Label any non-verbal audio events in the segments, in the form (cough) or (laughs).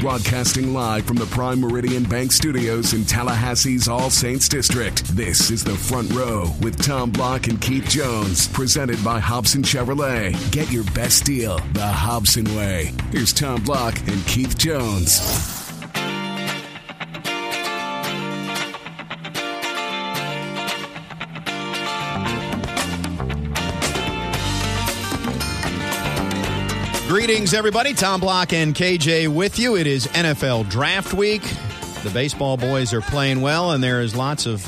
Broadcasting live from the Prime Meridian Bank Studios in Tallahassee's All Saints District. This is the Front Row with Tom Block and Keith Jones, presented by Hobson Chevrolet. Get your best deal the Hobson way. Here's Tom Block and Keith Jones. Greetings, everybody. Tom Block and KJ with you. It is NFL Draft Week. The baseball boys are playing well, and there is lots of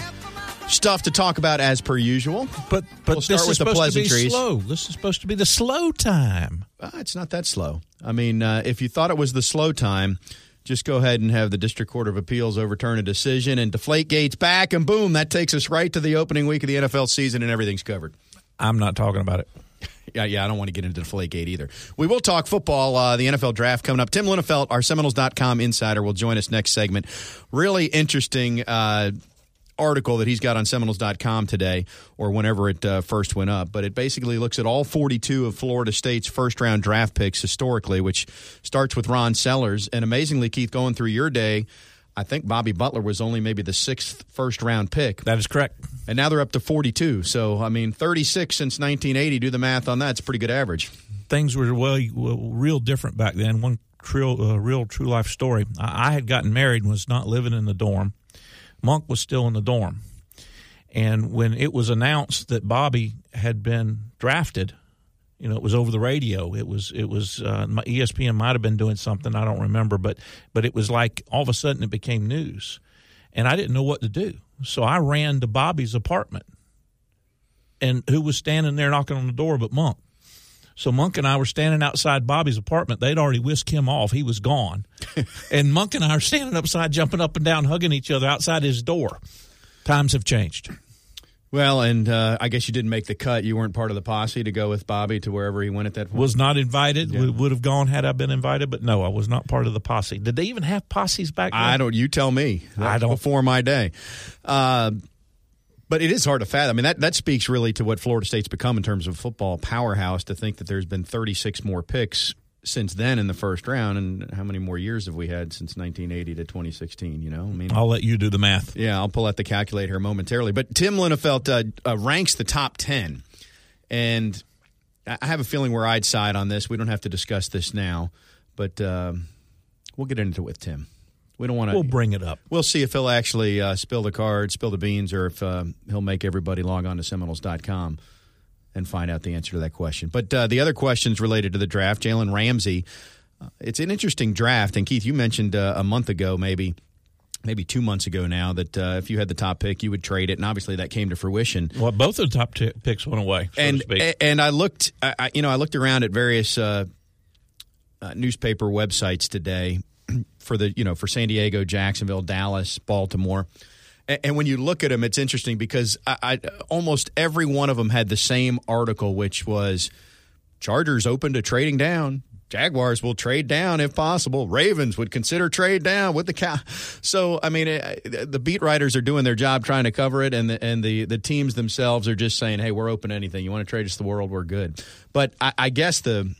stuff to talk about as per usual. But but We'll start this with is the supposed to be pleasantries. slow. This is supposed to be the slow time. Uh, it's not that slow. I mean, uh, if you thought it was the slow time, just go ahead and have the District Court of Appeals overturn a decision and deflate gates back, and boom, that takes us right to the opening week of the NFL season, and everything's covered. I'm not talking about it. Yeah, yeah, I don't want to get into Deflategate either. We will talk football, uh, the NFL draft coming up. Tim Linafelt, our Seminoles.com insider, will join us next segment. Really interesting uh, article that he's got on Seminoles.com today, or whenever it uh, first went up. But it basically looks at all 42 of Florida State's first round draft picks historically, which starts with Ron Sellers. And amazingly, Keith, going through your day, I think Bobby Butler was only maybe the sixth first round pick. That is correct. And now they're up to 42. So, I mean, 36 since 1980. Do the math on that. It's a pretty good average. Things were well, real different back then. One real, uh, real true life story. I, I had gotten married and was not living in the dorm. Monk was still in the dorm. And when it was announced that Bobby had been drafted, you know, it was over the radio. It was it was uh, my ESPN might have been doing something I don't remember, but but it was like all of a sudden it became news, and I didn't know what to do. So I ran to Bobby's apartment, and who was standing there knocking on the door but Monk. So Monk and I were standing outside Bobby's apartment. They'd already whisked him off; he was gone. (laughs) and Monk and I are standing upside, jumping up and down, hugging each other outside his door. Times have changed. Well, and uh, I guess you didn't make the cut. You weren't part of the posse to go with Bobby to wherever he went at that point. was not invited. Would, would have gone had I been invited, but no, I was not part of the posse. Did they even have posses back then? I don't. You tell me. I don't. Before my day. Uh, but it is hard to fathom. I mean, that, that speaks really to what Florida State's become in terms of football powerhouse to think that there's been 36 more picks since then in the first round. And how many more years have we had since 1980 to 2016? You know, I mean, I'll let you do the math. Yeah, I'll pull out the calculator momentarily. But Tim Linafelt uh, uh, ranks the top 10. And I have a feeling where I'd side on this. We don't have to discuss this now, but um, we'll get into it with Tim. We don't want to. We'll bring it up. We'll see if he'll actually uh, spill the cards, spill the beans, or if uh, he'll make everybody log on to Seminoles.com and find out the answer to that question. But uh, the other questions related to the draft, Jalen Ramsey. Uh, it's an interesting draft, and Keith, you mentioned uh, a month ago, maybe maybe two months ago now, that uh, if you had the top pick, you would trade it, and obviously that came to fruition. Well, both of the top t- picks went away, so and to speak. and I looked, I, I- you know, I looked around at various uh, uh, newspaper websites today (clears throat) for the, you know, for San Diego, Jacksonville, Dallas, Baltimore. And when you look at them, it's interesting because I, I, almost every one of them had the same article, which was Chargers open to trading down. Jaguars will trade down if possible. Ravens would consider trade down with the cow. So I mean, the beat writers are doing their job trying to cover it, and the and the the teams themselves are just saying, "Hey, we're open to anything. You want to trade us the world? We're good." But I, I guess the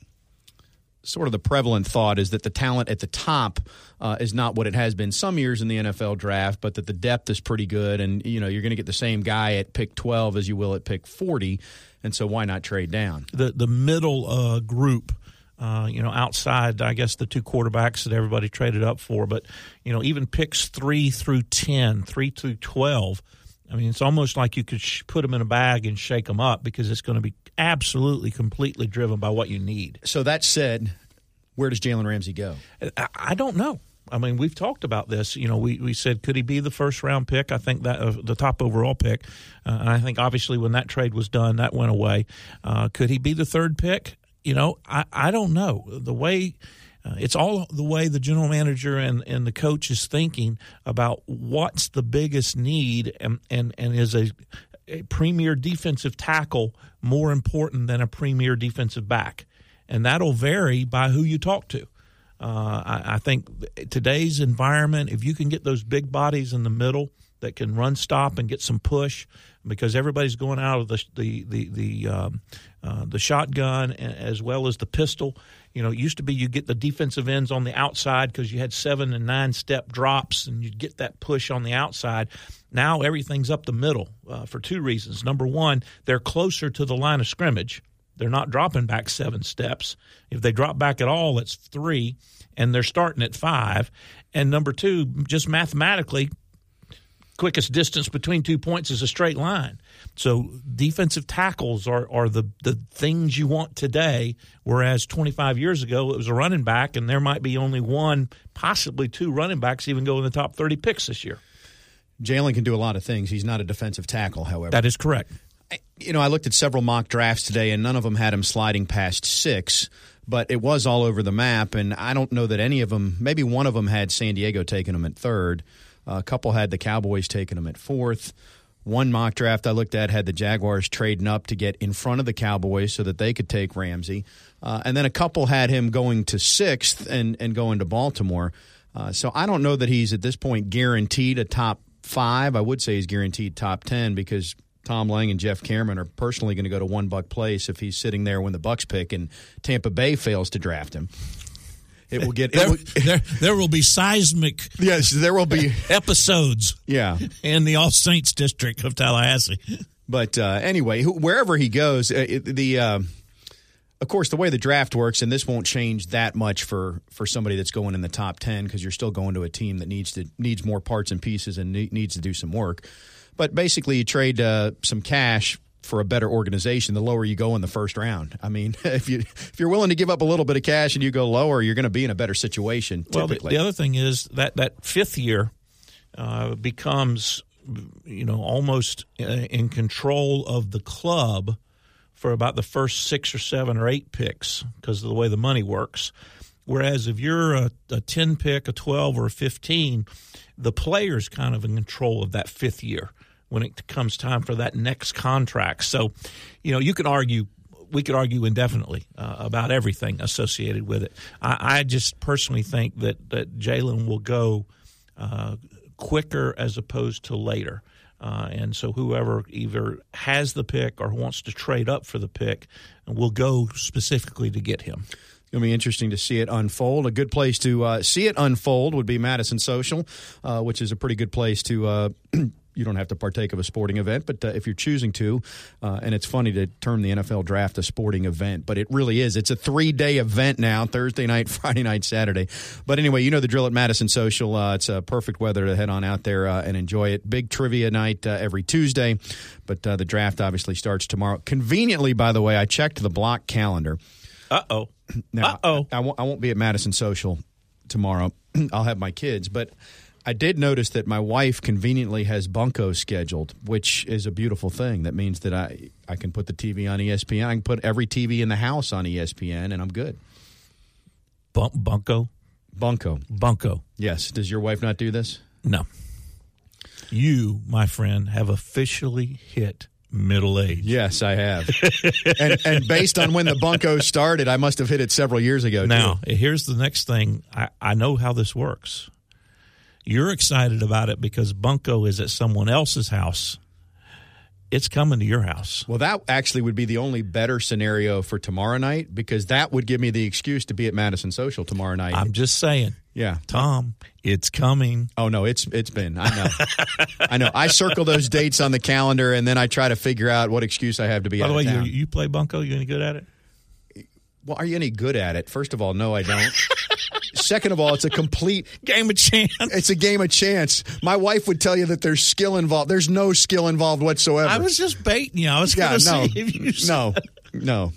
sort of the prevalent thought is that the talent at the top uh, is not what it has been some years in the NFL draft, but that the depth is pretty good, and you know you're going to get the same guy at pick 12 as you will at pick 40, and so why not trade down? the the middle uh, group, uh, you know, outside I guess the two quarterbacks that everybody traded up for, but you know, even picks three through 10, 3 through twelve. I mean, it's almost like you could sh- put them in a bag and shake them up because it's going to be absolutely, completely driven by what you need. So that said, where does Jalen Ramsey go? I, I don't know. I mean, we've talked about this. You know, we, we said could he be the first round pick? I think that uh, the top overall pick, uh, and I think obviously when that trade was done, that went away. Uh, could he be the third pick? You know, I, I don't know the way. Uh, it's all the way the general manager and, and the coach is thinking about what's the biggest need and, and, and is a, a premier defensive tackle more important than a premier defensive back. And that'll vary by who you talk to. Uh, I, I think today's environment, if you can get those big bodies in the middle, that can run stop and get some push because everybody's going out of the the the the, um, uh, the shotgun as well as the pistol. You know, it used to be you get the defensive ends on the outside because you had seven and nine step drops and you'd get that push on the outside. Now everything's up the middle uh, for two reasons. Number one, they're closer to the line of scrimmage. They're not dropping back seven steps. If they drop back at all, it's three, and they're starting at five. And number two, just mathematically, quickest distance between two points is a straight line. So defensive tackles are, are the, the things you want today, whereas 25 years ago it was a running back, and there might be only one, possibly two running backs even go in the top 30 picks this year. Jalen can do a lot of things. He's not a defensive tackle, however. That is correct. You know, I looked at several mock drafts today, and none of them had him sliding past six, but it was all over the map, and I don't know that any of them, maybe one of them had San Diego taking him at third. A couple had the Cowboys taking him at fourth. One mock draft I looked at had the Jaguars trading up to get in front of the Cowboys so that they could take Ramsey. Uh, and then a couple had him going to sixth and, and going to Baltimore. Uh, so I don't know that he's at this point guaranteed a top five. I would say he's guaranteed top 10 because Tom Lang and Jeff Cameron are personally going to go to one buck place if he's sitting there when the Bucks pick and Tampa Bay fails to draft him. It will get (laughs) there, will, there, there. will be seismic. (laughs) Yes, there will be (laughs) episodes. Yeah, in the All Saints district of Tallahassee. But uh, anyway, wherever he goes, uh, it, the uh, of course the way the draft works, and this won't change that much for for somebody that's going in the top ten because you're still going to a team that needs to needs more parts and pieces and needs to do some work. But basically, you trade uh, some cash for a better organization, the lower you go in the first round. I mean, (laughs) if you if you're willing to give up a little bit of cash and you go lower, you're going to be in a better situation. Well, the, the, other thing is that that fifth year uh, becomes, you know, almost uh, in control of the club for about the first six or seven or eight picks because of the way the money works. Whereas if you're a, a 10 pick, a 12, or a 15, the player's kind of in control of that fifth year when it comes time for that next contract. So, you know, you can argue we could argue indefinitely uh, about everything associated with it. I, I just personally think that that Jalen will go uh, quicker as opposed to later. Uh, and so whoever either has the pick or wants to trade up for the pick will go specifically to get him. It'll be interesting to see it unfold. A good place to uh, see it unfold would be Madison Social, uh, which is a pretty good place to uh, (clears throat) you don't have to partake of a sporting event, but uh, if you're choosing to, uh, and it's funny to term the NFL draft a sporting event, but it really is. It's a three day event now Thursday night, (laughs) Friday night, Saturday. But anyway, you know the drill at Madison Social. Uh, it's a perfect weather to head on out there uh, and enjoy it. Big trivia night uh, every Tuesday, but uh, the draft obviously starts tomorrow. Conveniently, by the way, I checked the block calendar. Uh oh. Uh oh. I, I, won't, I won't be at Madison Social tomorrow. (clears throat) I'll have my kids, but I did notice that my wife conveniently has Bunko scheduled, which is a beautiful thing. That means that I, I can put the TV on ESPN. I can put every TV in the house on ESPN, and I'm good. Bun- Bunko? Bunko. Bunko. Yes. Does your wife not do this? No. You, my friend, have officially hit middle age. Yes, I have. (laughs) and, and, based on when the Bunko started, I must have hit it several years ago. Now, too. here's the next thing. I, I know how this works. You're excited about it because Bunko is at someone else's house. It's coming to your house. Well, that actually would be the only better scenario for tomorrow night because that would give me the excuse to be at Madison Social tomorrow night. I'm just saying. Yeah. Tom, it's coming. Oh no, it's it's been. I know. I know. I circle those dates on the calendar and then I try to figure out what excuse I have to be By the way, you, you play bunko? You any good at it? Well, are you any good at it? First of all, no, I don't. (laughs) Second of all, it's a complete (laughs) game of chance. It's a game of chance. My wife would tell you that there's skill involved. There's no skill involved whatsoever. I was just baiting you. I was yeah, no, no, no.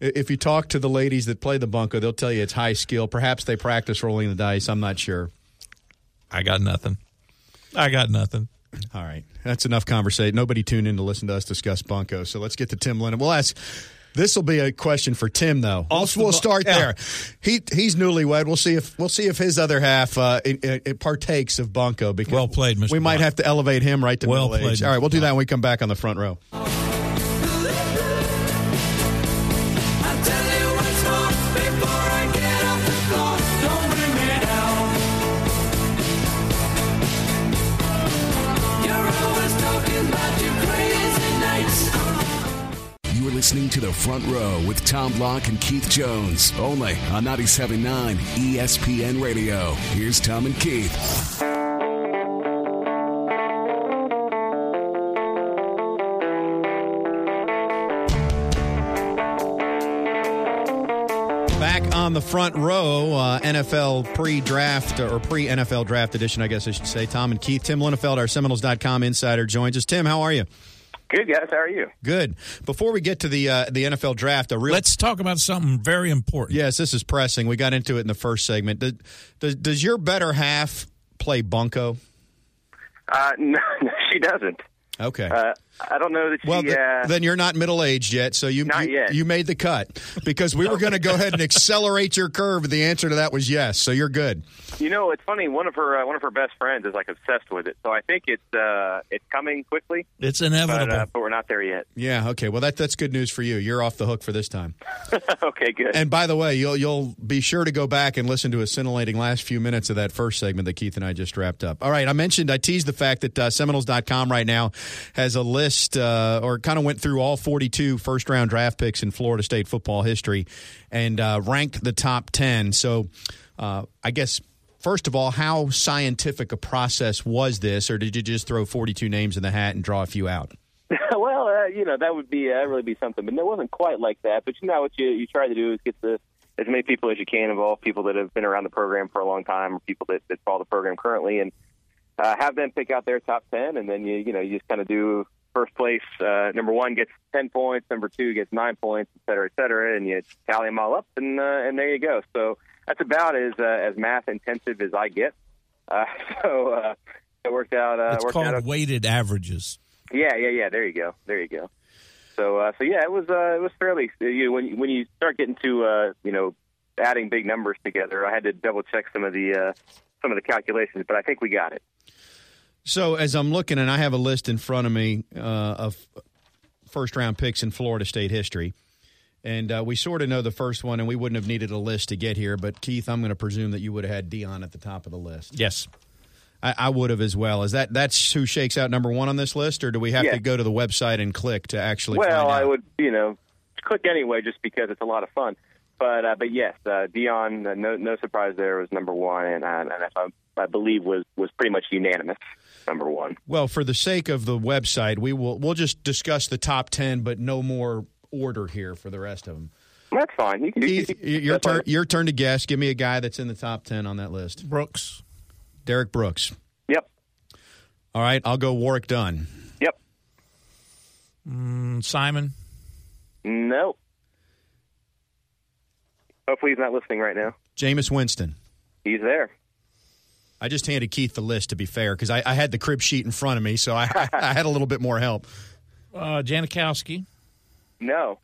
If you talk to the ladies that play the bunko, they'll tell you it's high skill. Perhaps they practice rolling the dice. I'm not sure. I got nothing. I got nothing. All right. That's enough conversation. Nobody tuned in to listen to us discuss bunko. So let's get to Tim Lennon. We'll ask this will be a question for Tim, though. Also, we'll start yeah. there. He he's newlywed. We'll see if we'll see if his other half uh, it, it partakes of bunko. Because well played, Mr. We might have to elevate him right to well middle age. All right, we'll do that when we come back on the front row. Listening to the front row with Tom Block and Keith Jones, only on 97.9 ESPN Radio. Here's Tom and Keith. Back on the front row, uh, NFL pre-draft or pre-NFL draft edition, I guess I should say. Tom and Keith, Tim Linafelt, our Seminoles.com insider, joins us. Tim, how are you? Good guys, how are you? Good. Before we get to the uh, the NFL draft, a real Let's talk about something very important. yes, this is pressing. We got into it in the first segment. Does, does, does your better half play bunco? Uh, (laughs) no, no, she doesn't. Okay. Uh, I don't know that she. well, th- uh, then you're not middle aged yet, so you Not you, yet. you made the cut because we were going to go ahead and accelerate your curve. The answer to that was yes, so you're good. you know, it's funny. One of her uh, one of her best friends is like obsessed with it, so I think it's uh, it's coming quickly, It's but inevitable. uh, but we're not there yet. Yeah. Okay. Well, that that's good news for you. You're off the hook for this time. (laughs) okay, good. And by the way, you'll you'll be sure to go back and listen to a scintillating last few minutes of that first segment that Keith and I just wrapped up. All right, I mentioned I teased the fact that uh, Seminoles.com right now has a list uh, or kind of went through all 42 first round draft picks in Florida State football history and uh, ranked the top 10. So uh, I guess. First of all, how scientific a process was this, or did you just throw 42 names in the hat and draw a few out? (laughs) well, uh, you know, that would be uh, really be something, but it wasn't quite like that. But you know, what you you try to do is get the as many people as you can involved, people that have been around the program for a long time, or people that, that follow the program currently, and uh, have them pick out their top ten, and then you you know you just kind of do first place. Uh, number one gets ten points, number two gets nine points, et cetera, et cetera, and you tally them all up, and uh, and there you go. So that's about as uh, as math intensive as I get. Uh, (laughs) so uh, it worked out. Uh, it's worked called out weighted averages. yeah, yeah, yeah. There you go. There you go. So, uh, so yeah, it was uh, it was fairly. You when when you start getting to uh, you know adding big numbers together, I had to double check some of the uh, some of the calculations, but I think we got it. So as I'm looking, and I have a list in front of me uh, of first round picks in Florida State history, and uh, we sort of know the first one, and we wouldn't have needed a list to get here. But Keith, I'm going to presume that you would have had Deion at the top of the list. Yes. I, I would have as well. Is that that's who shakes out number one on this list, or do we have Yeah. to go to the website and click to actually? well, find out? I would you know click anyway just because it's a lot of fun. But uh, but yes, uh, Deion, uh, no no surprise there was number one, and, uh, and I, I believe was was pretty much unanimous number one. Well, for the sake of the website, we will we'll just discuss the top ten, but no more order here for the rest of them. That's fine. You can, you Keith, can- your turn. fine. Your turn to guess. Give me a guy that's in the top ten on that list. Brooks. Derrick Brooks. Yep. All right, I'll go Warrick Dunn. Yep. Mm, Simon. Nope. Hopefully he's not listening right now. Jameis Winston. He's there. I just handed Keith the list to be fair because I, I had the crib sheet in front of me, so I, (laughs) I had a little bit more help. Uh, Janikowski. No.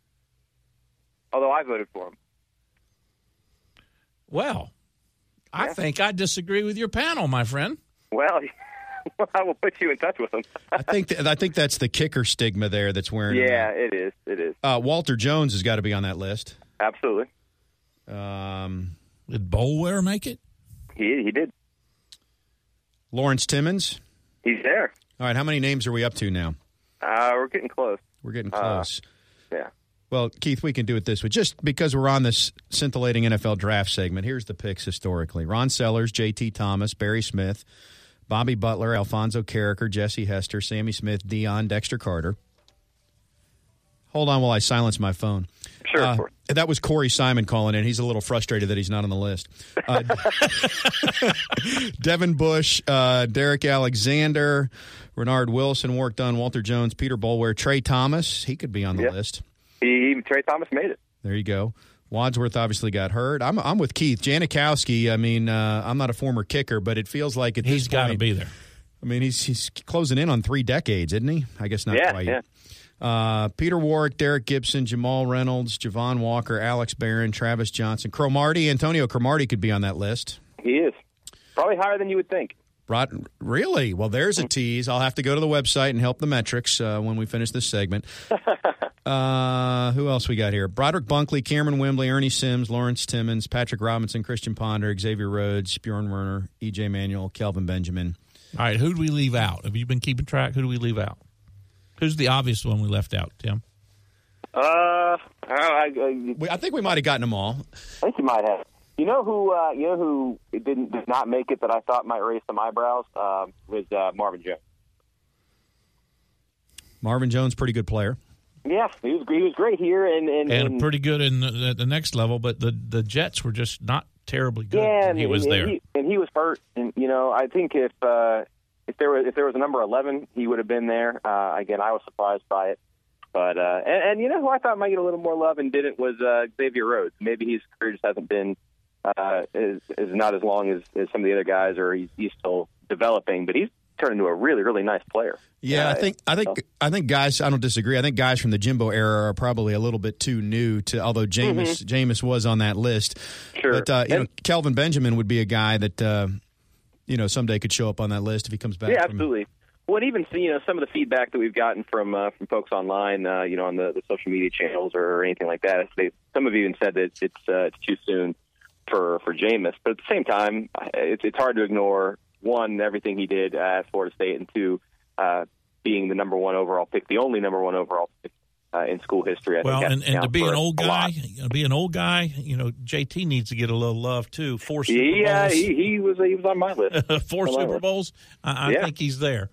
Although I voted for him. Well, I think I disagree with your panel, my friend. Well, (laughs) I will put you in touch with him. I think th- I think that's the kicker stigma there that's wearing. yeah, out. it is. It is. Uh, Walter Jones has got to be on that list. Absolutely. Um, Did Boulware make it? He he did. Lawrence Timmons. He's there. All right, how many names are we up to now? Uh, we're getting close. We're getting Uh, close. Yeah. Well, Keith, we can do it this way. Just because we're on this scintillating NFL draft segment, here's the picks historically Ron Sellers, J.T. Thomas, Barry Smith, Bobby Butler, Alphonso Carreker, Jesse Hester, Sammy Smith, Deion, Dexter Carter. Hold on while I silence my phone. Sure, Uh, that was Corey Simon calling in. He's a little frustrated that he's not on the list. Uh, (laughs) (laughs) Devin Bush, uh, Derrick Alexander, Reinard Wilson, Warrick Dunn, Walter Jones, Peter Boulware, Tra Thomas. He could be on the Yeah. list. He, Tra Thomas made it. There you go. Wadsworth obviously got hurt. I'm I'm with Keith Janikowski. I mean, uh, I'm not a former kicker, but it feels like at He's this got to be there. I mean, he's he's closing in on three decades, isn't he? I guess not yeah, quite. yeah. Uh, Peter Warrick, Derrick Gibson, Jamal Reynolds, Javon Walker, Alex Barron, Travis Johnson, Cromartie, Antonio Cromartie could be on that list. He is. Probably higher than you would think. Rod, really? Well, there's a tease. I'll have to go to the website and help the metrics uh, when we finish this segment. (laughs) uh, who else we got here? Broderick Bunkley, Kamerion Wimbley, Ernie Sims, Lawrence Timmons, Patrick Robinson, Christian Ponder, Xavier Rhodes, Bjorn Werner, E.J. Manuel, Kelvin Benjamin. All right, who do we leave out? Have you been keeping track? Who do we leave out? Who's the obvious one we left out, Tim? Uh, I, I, I think we might have gotten them all. I think you might have. You know who? Uh, you know who didn't did not make it that I thought might raise some eyebrows um, was uh, Marvin Jones. Marvin Jones, pretty good player. Yeah, he was he was great here, and and, and pretty good in the, at the next level. But the the Jets were just not terribly good. yeah, and he was and, there. he, and he was hurt. And you know, I think if uh, if there was if there was a number eleven, he would have been there. Uh, again, I was surprised by it. But uh, and, and you know who I thought might get a little more love and didn't was uh, Xavier Rhodes. Maybe his career just hasn't been uh, is is not as long as, as some of the other guys, or he's, he's still developing. But he's turned into a really really nice player. Yeah, I Uh, think I think I think guys. I don't disagree. I think guys from the Jimbo era are probably a little bit too new to. Although Jameis Jameis was on that list, Mm-hmm. Sure. but uh, you And- know, Kelvin Benjamin would be a guy that uh, you know someday could show up on that list if he comes back. Yeah, from- absolutely. Well, and even you know some of the feedback that we've gotten from uh, from folks online, uh, you know, on the, the social media channels or anything like that, they, some have even said that it's uh, it's too soon for for Jameis. But at the same time, it's it's hard to ignore one everything he did at Florida State, and two uh, being the number one overall pick, the only number one overall pick uh, in school history. I Well, think and, and to be an old guy, know, be an old guy, you know, JT needs to get a little love too. Four Super Yeah, Bowls, he, he was he was on my list. (laughs) four on Super. Bowls. I, I Yeah. think he's there.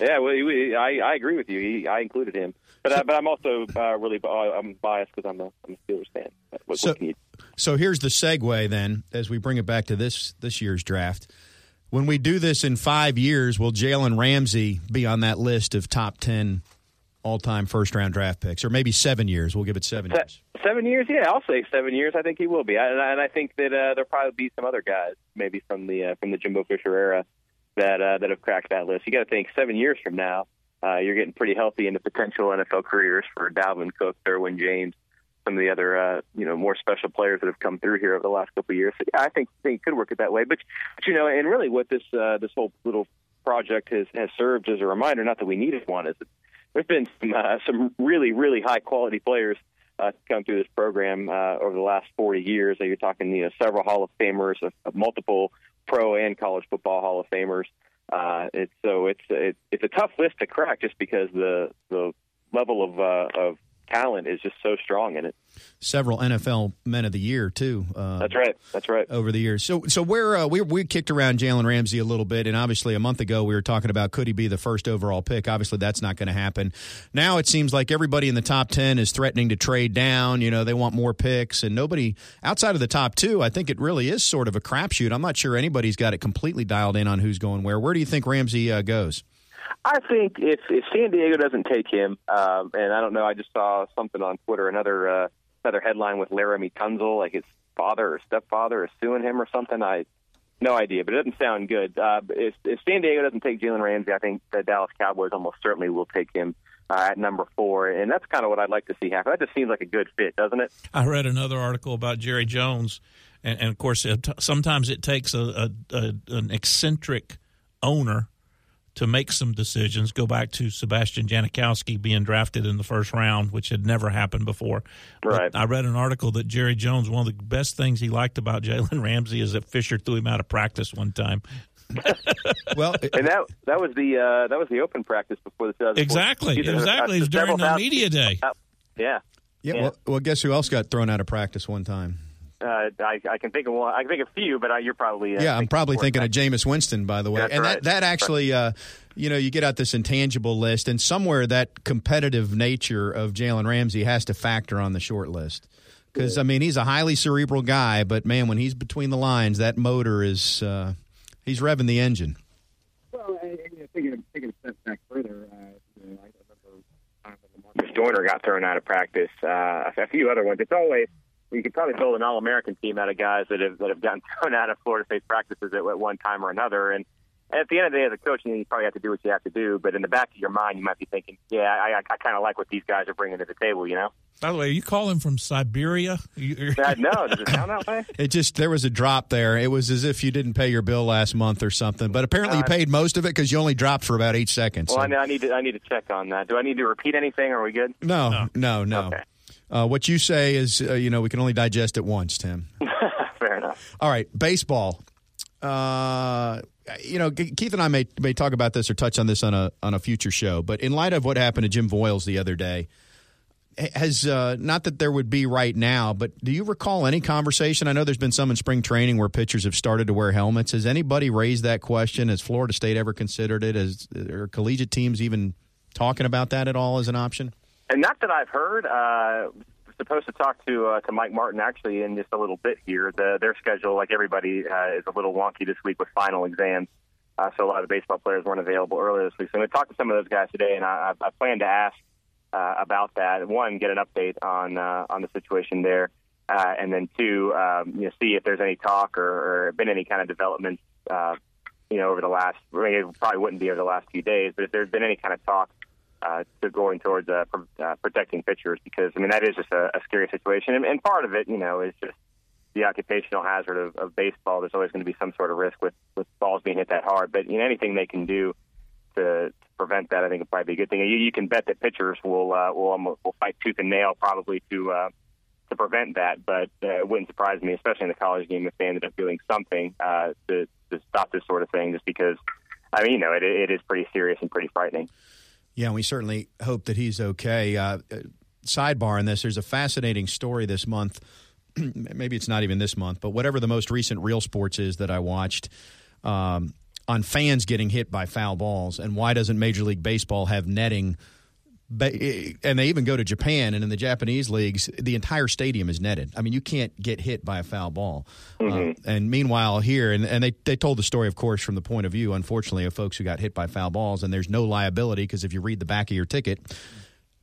Yeah, well, he, I I agree with you. He, I included him, but I, but I'm also uh, really uh, I'm biased because I'm a I'm a Steelers fan. What, So- what So here's the segue then, as we bring it back to this this year's draft. When we do this in five years, will Jalen Ramsey be on that list of top ten all time first round draft picks, or maybe seven years? We'll give it seven years. Seven years, yeah, I'll say seven years. I think he will be, I, and, I, think that uh, there'll probably be some other guys, maybe from the uh, from the Jimbo Fisher era, that uh, that have cracked that list. You got to think seven years from now, uh, you're getting pretty healthy into potential NFL careers for Dalvin Cook, Derwin James, some of the other uh, you know more special players that have come through here over the last couple of years. So, yeah, I think, think it could work it that way. But, but you know, and really, what this uh, this whole little project has has served as a reminder, not that we needed one, is that there's been some uh, some really really high quality players uh, come through this program uh, over the last 40 years. You're talking, you know, several Hall of Famers, of, of multiple pro and college football Hall of Famers. Uh, it's so it's it, it's a tough list to crack just because the the level of uh, of talent is just so strong in it. Several NFL Men of the Year too. Uh, That's right. That's right. over the years. So, so where uh, we we kicked around Jalen Ramsey a little bit, and obviously a month ago we were talking about could he be the first overall pick. Obviously, that's not going to happen. Now it seems like everybody in the top ten is threatening to trade down. You know, they want more picks, and nobody outside of the top two. I think it really is sort of a crapshoot. I'm not sure anybody's got it completely dialed in on who's going where. Where do you think Ramsey uh, goes? I think if if San Diego doesn't take him, um, and I don't know, I just saw something on Twitter, another uh, another headline with Laremy Tunsil, like his father or stepfather is suing him or something. I no idea, but it doesn't sound good. Uh, if, if San Diego doesn't take Jalen Ramsey, I think the Dallas Cowboys almost certainly will take him uh, at number four, and that's kind of what I'd like to see happen. That just seems like a good fit, doesn't it? I read another article about Jerry Jones, and, and of course, it, sometimes it takes a, a, a an eccentric owner to make some decisions. Go back to Sebastian Janikowski being drafted in the first round, which had never happened before. Right. I read an article that Jerry Jones, one of the best things he liked about (laughs) Jalen Ramsey is that Fisher threw him out of practice one time. (laughs) Well, And that that was the uh, that was the open practice before the 2014 Exactly, season. exactly. It was during the media day. Yeah. yeah. Yeah. Well, well, guess who else got thrown out of practice one time? Uh, I, I can think of one. I can think of a few, but uh, you're probably uh, Yeah, I'm probably more thinking of than Jameis Winston, by the way. That's and right. that, that actually, uh, you know, you get out this intangible list, and somewhere that competitive nature of Jalen Ramsey has to factor on the short list. Because, I mean, he's a highly cerebral guy, but man, when he's between the lines, that motor is, uh, he's revving the engine. Well, and, and, you know, taking, taking a step back further, uh, you know, I remember time when Marcus Joyner got thrown out of practice. Uh, a few other ones. It's always you could probably build an All-American team out of guys that have that have gotten (laughs) thrown out of Florida State practices at, at one time or another. And at the end of the day, as a coach, you, know, you probably have to do what you have to do. But in the back of your mind, you might be thinking, "Yeah, I, I, I kind of like what these guys are bringing to the table." You know? By the way, you call him from Siberia? (laughs) Uh, no, does it sound that way? (laughs) It just, there was a drop there. It was as if you didn't pay your bill last month or something. But apparently you paid most of it because you only dropped for about eight seconds. Well, So- I, know- I need to I need to check on that. Do I need to repeat anything? Are we good? no, no, no. Okay. Uh, what you say is, uh, you know, we can only digest it once, Tim. (laughs) Fair enough. All right, baseball. Uh, you know, Keith and I may may talk about this or touch on this on a on a future show. But in light of what happened to Jim Voyles the other day, has uh, not that there would be right now, but do you recall any conversation? I know there's been some in spring training where pitchers have started to wear helmets. Has anybody raised that question? Has Florida State ever considered it? As are collegiate teams even talking about that at all as an option? And not that I've heard. Uh, supposed to talk to uh, to Mike Martin actually in just a little bit here. The, their schedule, like everybody, uh, is a little wonky this week with final exams. Uh, so a lot of baseball players weren't available earlier this week. So I'm going to talk to some of those guys today, and I, I plan to ask uh, about that. One, get an update on uh, on the situation there, uh, and then two, um, you know, see if there's any talk or, or been any kind of developments, uh, you know, over the last. I mean, it probably wouldn't be over the last few days, but if there's been any kind of talk uh, to going towards uh, pr- uh, protecting pitchers, because I mean that is just a, a scary situation, and, and part of it, you know, is just the occupational hazard of, of baseball. There's always going to be some sort of risk with with balls being hit that hard, but you know, anything they can do to, to prevent that, I think, would probably be a good thing. You, you can bet that pitchers will uh, will almost, will fight tooth and nail probably to uh, to prevent that. But uh, it wouldn't surprise me, especially in the college game, if they ended up doing something uh, to to stop this sort of thing. Just because, I mean, you know, it, it is pretty serious and pretty frightening. Yeah, we certainly hope that he's okay. Uh, sidebar on this: there's a fascinating story this month. (clears throat) Maybe it's not even this month, but whatever the most recent Real Sports is that I watched. Um, on fans getting hit by foul balls, and why doesn't Major League Baseball have netting? And they even go to Japan, and in the Japanese leagues, the entire stadium is netted. I mean, you can't get hit by a foul ball. Mm-hmm. Uh, and meanwhile, here, and, and they, they told the story, of course, from the point of view, unfortunately, of folks who got hit by foul balls, and there's no liability because if you read the back of your ticket,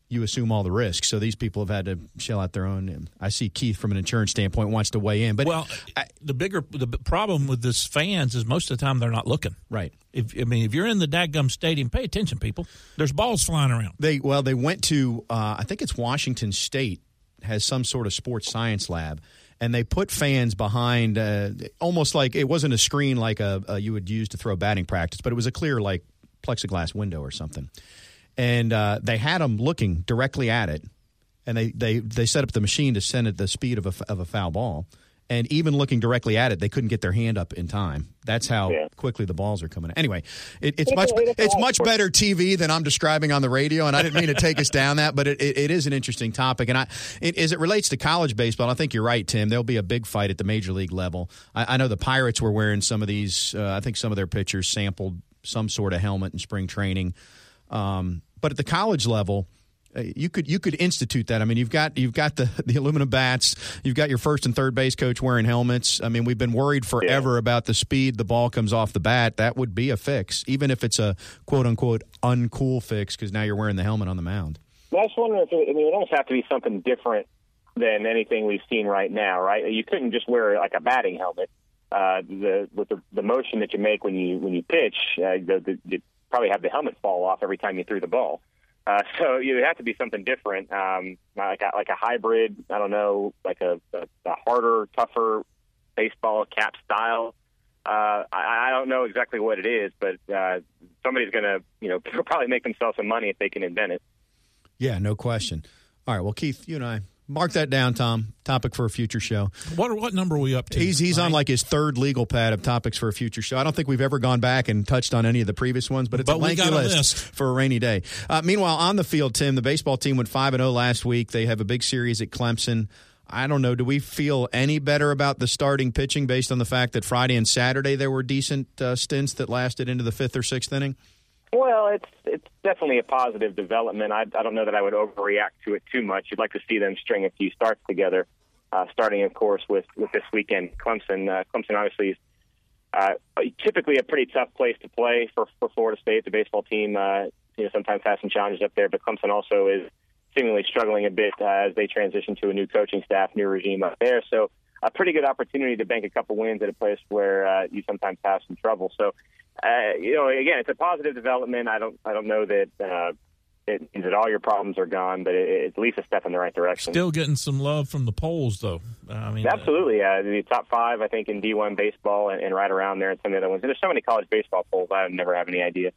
you assume all the risks. So these people have had to shell out their own. I see Keith from an insurance standpoint wants to weigh in, but well, I, the bigger the problem with this fans is most of the time they're not looking. Right. If I mean, if you're in the dadgum stadium, pay attention, people. There's balls flying around. They well, they went to uh, I think it's Washington State has some sort of sports science lab. And they put fans behind, uh, almost like it wasn't a screen like a, a you would use to throw batting practice, but it was a clear like plexiglass window or something and uh, they had them looking directly at it, and they, they, they set up the machine to send it the speed of a, of a foul ball. And even looking directly at it, they couldn't get their hand up in time. That's how Yeah. quickly the balls are coming. Anyway, it, it's much it's much better TV than I'm describing on the radio, and I didn't mean to take us down that, but it, it, it is an interesting topic. And I, it, as it relates to college baseball, I think you're right, Tim. There'll be a big fight at the major league level. I, I know the Pirates were wearing some of these. Uh, I think some of their pitchers sampled some sort of helmet in spring training. Um, but at the college level, uh, you could you could institute that. I mean, you've got you've got the (laughs) the aluminum bats. You've got your first and third base coach wearing helmets. I mean, we've been worried forever about the speed the ball comes off the bat. That would be a fix, even if it's a quote unquote uncool fix, because now you're wearing the helmet on the mound. Well, I was wondering if it, I mean, it almost have to be something different than anything we've seen right now, right? You couldn't just wear like a batting helmet. Uh, the with the, the motion that you make when you when you pitch, uh, the, the, probably have the helmet fall off every time you threw the ball. Uh, (laughs) so you have to be something different, um, like a, like a hybrid. I don't know, like a, a, a harder, tougher baseball cap style. Uh, I, I don't know exactly what it is, but uh, somebody's going to, you know, (laughs) probably make themselves some money if they can invent it. Yeah, no question. All right, well, Keith, you and I mark that down, Tom. Topic for a future show. What what number are we up to? He's he's on like his third legal pad of topics for a future show. I don't think we've ever gone back and touched on any of the previous ones, but it's But a lengthy a list, list. for a rainy day. Uh, meanwhile, on the field, Tim, the baseball team went five and zero last week. They have a big series at Clemson. I don't know. Do we feel any better about the starting pitching based on the fact that Friday and Saturday there were decent uh, stints that lasted into the fifth or sixth inning? Well, it's it's definitely a positive development. I, I don't know that I would overreact to it too much. You'd like to see them string a few starts together, uh, starting, of course, with, with this weekend. Clemson, uh, Clemson obviously is uh, typically a pretty tough place to play for, for Florida State. The baseball team, uh, you know, sometimes has some challenges up there, but Clemson also is seemingly struggling a bit uh, as they transition to a new coaching staff, new regime up there. So a pretty good opportunity to bank a couple wins at a place where uh, you sometimes have some trouble. So, uh, you know, again, it's a positive development. I don't, I don't know that uh, it means that all your problems are gone, but it, it's at least a step in the right direction. Still getting some love from the polls, though. I mean, Absolutely, uh, the top five, I think, in D1 baseball, and, and right around there, and some of the other ones. And there's so many college baseball polls, I never have any idea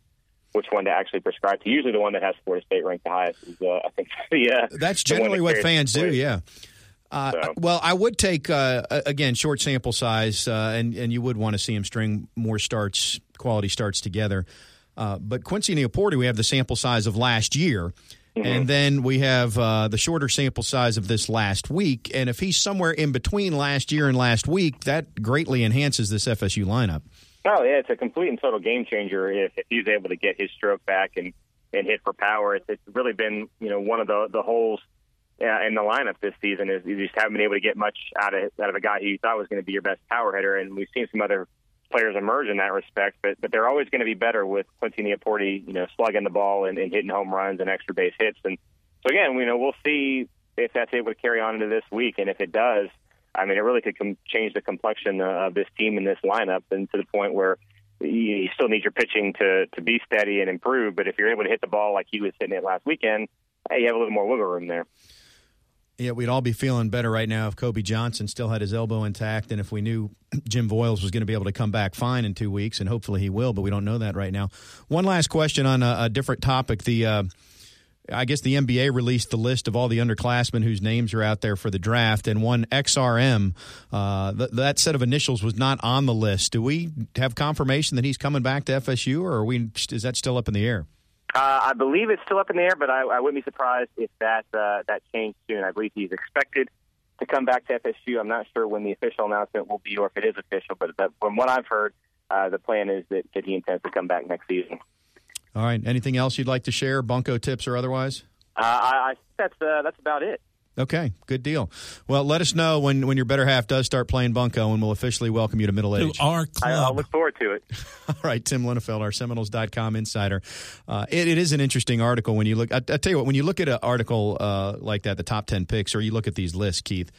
which one to actually prescribe to. Usually, the one that has Florida State ranked the highest is, uh, I think, (laughs) the. Uh, That's the one generally that what fans do. Yeah. Uh, So- Well, I would take uh, again short sample size, uh, and and you would want to see him string more starts, quality starts together. Uh, but Quincy Nieporte, we have the sample size of last year, And then we have uh, the shorter sample size of this last week. And if he's somewhere in between last year and last week, that greatly enhances this FSU lineup. Oh yeah, it's a complete and total game changer if, if he's able to get his stroke back and and hit for power. It's, it's really been you know one of the the holes uh, in the lineup this season is you just haven't been able to get much out of out of a guy who you thought was going to be your best power hitter, and we've seen some other players emerge in that respect. But but they're always going to be better with Quincy Nieporte, you know, slugging the ball and, and hitting home runs and extra base hits. And so again, you know, we'll see if that's able to carry on into this week, and if it does, I mean, it really could com- change the complexion of this team and this lineup, and to the point where you still need your pitching to to be steady and improve. But if you're able to hit the ball like he was hitting it last weekend, hey, you have a little more wiggle room there. Yeah, we'd all be feeling better right now if Cobi Johnson still had his elbow intact and if we knew (clears throat) Jim Voyles was going to be able to come back fine in two weeks, and hopefully he will, but we don't know that right now. One last question on a, a different topic. The uh, I guess the NBA released the list of all the underclassmen whose names are out there for the draft, and one XRM, uh, th- that set of initials was not on the list. Do we have confirmation that he's coming back to FSU, or are we? Is that still up in the air? Uh, I believe it's still up in the air, but I, I wouldn't be surprised if that uh, that changed soon. I believe he's expected to come back to FSU. I'm not sure when the official announcement will be or if it is official, but that, from what I've heard, uh, the plan is that, that he intends to come back next season. All right. Anything else you'd like to share, bunco tips or otherwise? Uh, I, I think that's uh, that's about it. Okay, good deal. Well, let us know when, when your better half does start playing bunco, and we'll officially welcome you to middle age. To our I, I'll look forward to it. (laughs) All right, Tim Linafelt, our Seminoles.com insider. Uh, it, it is an interesting article when you look. I, I tell you what, when you look at an article uh, like that, the top 10 picks, or you look at these lists, Keith,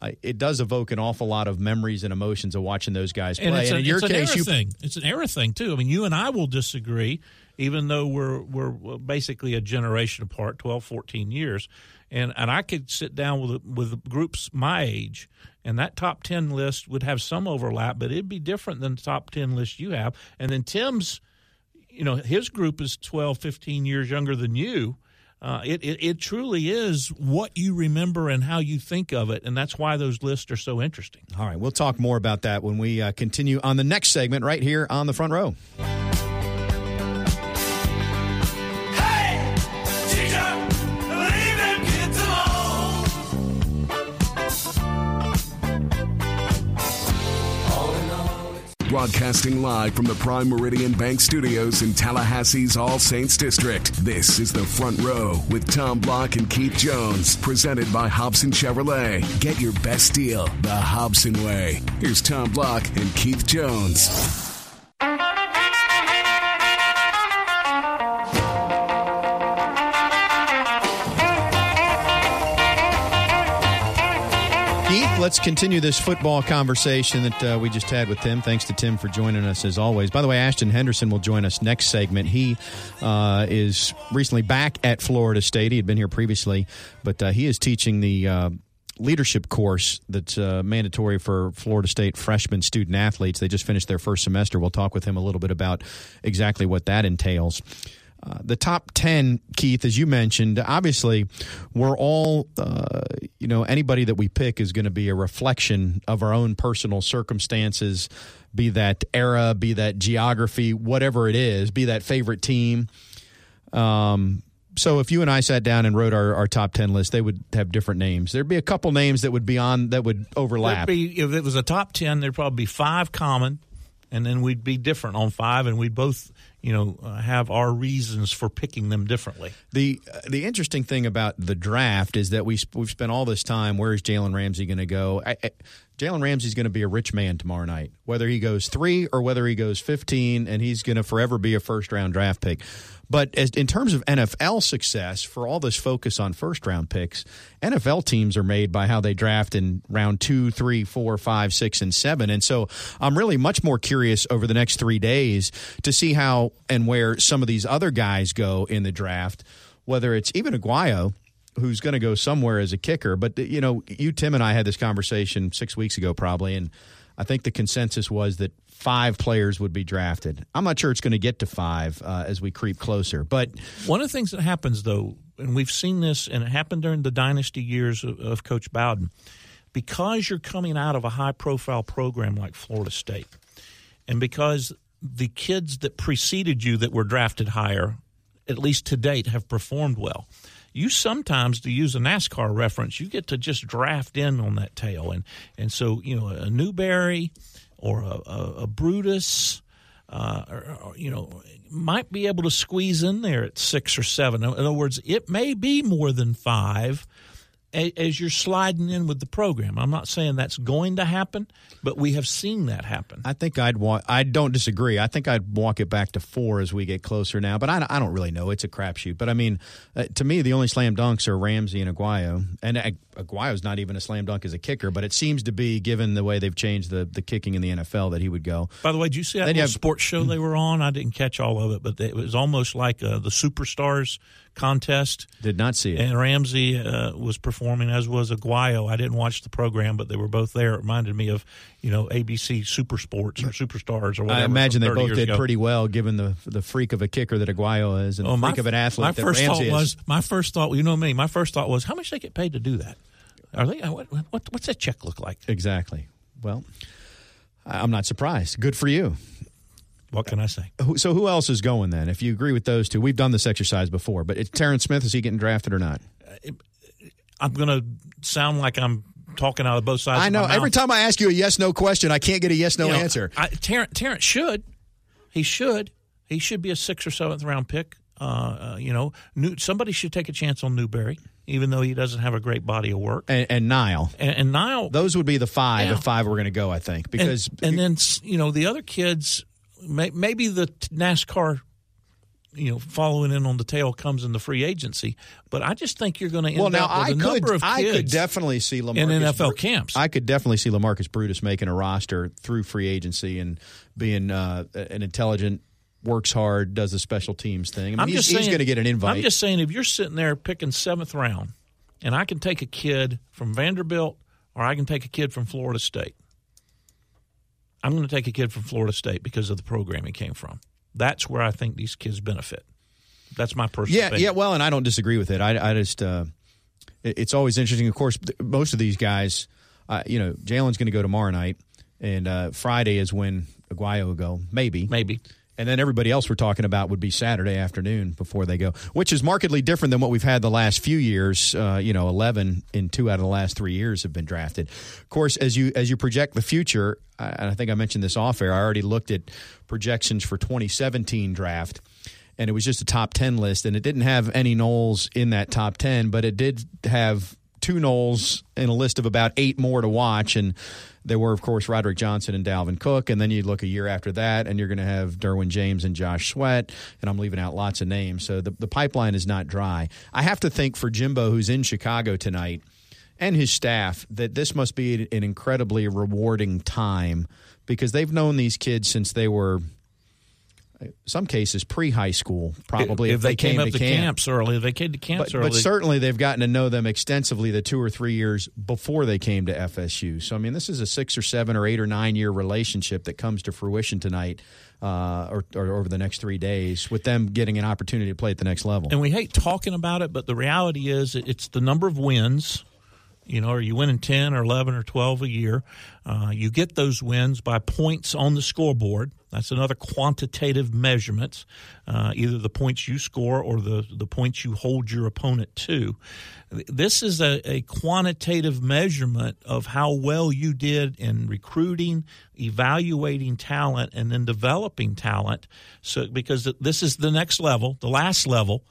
uh, it does evoke an awful lot of memories and emotions of watching those guys play. and it's, a, in your it's an case, era you. thing. It's an era thing too. I mean, you and I will disagree, even though we're we're basically a generation apart, 12, 14 years. And and I could sit down with with groups my age, and that top ten list would have some overlap, but it'd be different than the top ten list you have. And then Tim's, you know, his group is 12, 15 years younger than you. Uh, it, it it truly is what you remember and how you think of it, and that's why those lists are so interesting. All right, we'll talk more about that when we uh, continue on the next segment right here on the front row. Broadcasting live from the Prime Meridian Bank Studios in Tallahassee's All Saints District. This is the front row with Tom Block and Keith Jones, presented by Hobson Chevrolet. Get your best deal the Hobson way. Here's Tom Block and Keith Jones. Keith, let's continue this football conversation that uh, we just had with Tim. Thanks to Tim for joining us as always. By the way, Ashton Henderson will join us next segment. He uh, is recently back at Florida State. He had been here previously, but uh, he is teaching the uh, leadership course that's uh, mandatory for Florida State freshman student athletes. They just finished their first semester. We'll talk with him a little bit about exactly what that entails. Uh, the top 10, Keith, as you mentioned, obviously, we're all, uh, you know, anybody that we pick is going to be a reflection of our own personal circumstances, be that era, be that geography, whatever it is, be that favorite team. Um, so if you and I sat down and wrote our, our top 10 list, they would have different names. There'd be a couple names that would be on, that would overlap. Be, if it was a top 10, there'd probably be five common, and then we'd be different on five, and we'd both, you know, uh, have our reasons for picking them differently. The the interesting thing about the draft is that we sp- we've spent all this time. Where is Jalen Ramsey going to go? I, I, Jalen Ramsey's going to be a rich man tomorrow night, whether he goes three or whether he goes fifteen, and he's going to forever be a first round draft pick. But as, in terms of NFL success, for all this focus on first round picks, NFL teams are made by how they draft in round two, three, four, five, six, and seven. And so I'm really much more curious over the next three days to see how and where some of these other guys go in the draft, whether it's even Aguayo who's going to go somewhere as a kicker. But you know, you Tim and I had this conversation six weeks ago, probably, and I think the consensus was that five players would be drafted. I'm not sure it's going to get to five uh, as we creep closer, but One of the things that happens, though, and we've seen this, and it happened during the dynasty years of, of Coach Bowden, because you're coming out of a high profile program like Florida State, and because the kids that preceded you that were drafted higher, at least to date, have performed well. You sometimes, to use a NASCAR reference, you get to just draft in on that tail, and and so you know a Newberry or a, a, a Brutus. Uh, or, or, you know, might be able to squeeze in there at six or seven. In other words, it may be more than five, as you're sliding in with the program. I'm not saying that's going to happen, but we have seen that happen. I think I'd want. I don't disagree. I think I'd walk it back to four as we get closer now. But I, I don't really know. It's a crapshoot. But I mean, uh, to me, the only slam dunks are Ramsey and Aguayo, and uh, Aguayo's not even a slam dunk as a kicker. But it seems to be, given the way they've changed the, the kicking in the NFL, that he would go. By the way, did you see that have, sports show they were on? I didn't catch all of it, but it was almost like uh, the superstars contest. Did not see it. And Ramsey uh, was performing, as was Aguayo. I didn't watch the program, but they were both there. It reminded me of you know ABC Super Sports or Superstars or whatever. I imagine they both did ago. pretty well, given the the freak of a kicker that Aguayo is, and oh, the freak my, of an athlete my that first Ramsey thought is. was my first thought. You know me. My first thought was how much they get paid to do that. Are they? What, what, what's that check look like? Exactly. Well, I'm not surprised. Good for you. What can I say? So who else is going then? If you agree with those two, we've done this exercise before. But it's Terrance Smith. Is he getting drafted or not? I'm going to sound like I'm talking out of both sides. I know. Every time I ask you a yes no question, I can't get a yes no you know, answer. I, Terrance, Terrance should. He should. He should be a sixth or seventh round pick. Uh, uh, you know, New, somebody should take a chance on Newberry, even though he doesn't have a great body of work. And, and Nile, and, and, Nile, those would be the five. Yeah. The five we're going to go, I think, because and, and, then you know the other kids, maybe the NASCAR, you know, following in on the tail comes in the free agency. But I just think you're going to end well, now up with I a could, number of I kids could definitely see Lamarcus in NFL Bru- camps. I could definitely see Lamarcus Brutus making a roster through free agency and being uh, an intelligent works hard, does the special teams thing. I mean, I'm he's, just saying, he's going to get an invite. I'm just saying, if you're sitting there picking seventh round, and I can take a kid from Vanderbilt or I can take a kid from Florida State, I'm going to take a kid from Florida State because of the program he came from. That's where I think these kids benefit. That's my personal. Yeah, opinion. yeah. Well, and I don't disagree with it. I, I just, uh, it's always interesting. Of course, most of these guys, uh, you know, Jalen's going to go tomorrow night, and uh, Friday is when Aguayo will go. Maybe, maybe. And then everybody else we're talking about would be Saturday afternoon before they go, which is markedly different than what we've had the last few years. Uh, you know, eleven in two out of the last three years have been drafted. Of course, as you as you project the future, and I think I mentioned this off air. I already looked at projections for 2017 draft, and it was just a top 10 list, and it didn't have any Noles in that top 10, but it did have two Noles in a list of about eight more to watch, and there were, of course, Roderick Johnson and Dalvin Cook, and then you look a year after that, and you're going to have Derwin James and Josh Sweat, and I'm leaving out lots of names. So the, the pipeline is not dry. I have to think for Jimbo, who's in Chicago tonight, and his staff, that this must be an incredibly rewarding time because they've known these kids since they were – some cases pre high school, probably if, if they, came, came up to camp. camps early. If they came to camps but, early, but certainly they've gotten to know them extensively the two or three years before they came to FSU. So I mean, this is a six or seven or eight or nine year relationship that comes to fruition tonight. Uh, or, or, over the next three days, with them getting an opportunity to play at the next level. And we hate talking about it, but the reality is it's the number of wins you know, are you winning 10 or 11 or 12 a year? Uh, you get those wins by points on the scoreboard. That's another quantitative measurement, uh, either the points you score or the, the points you hold your opponent to. This is a, a quantitative measurement of how well you did in recruiting, evaluating talent, and then developing talent. So, because this is the next level, the last level,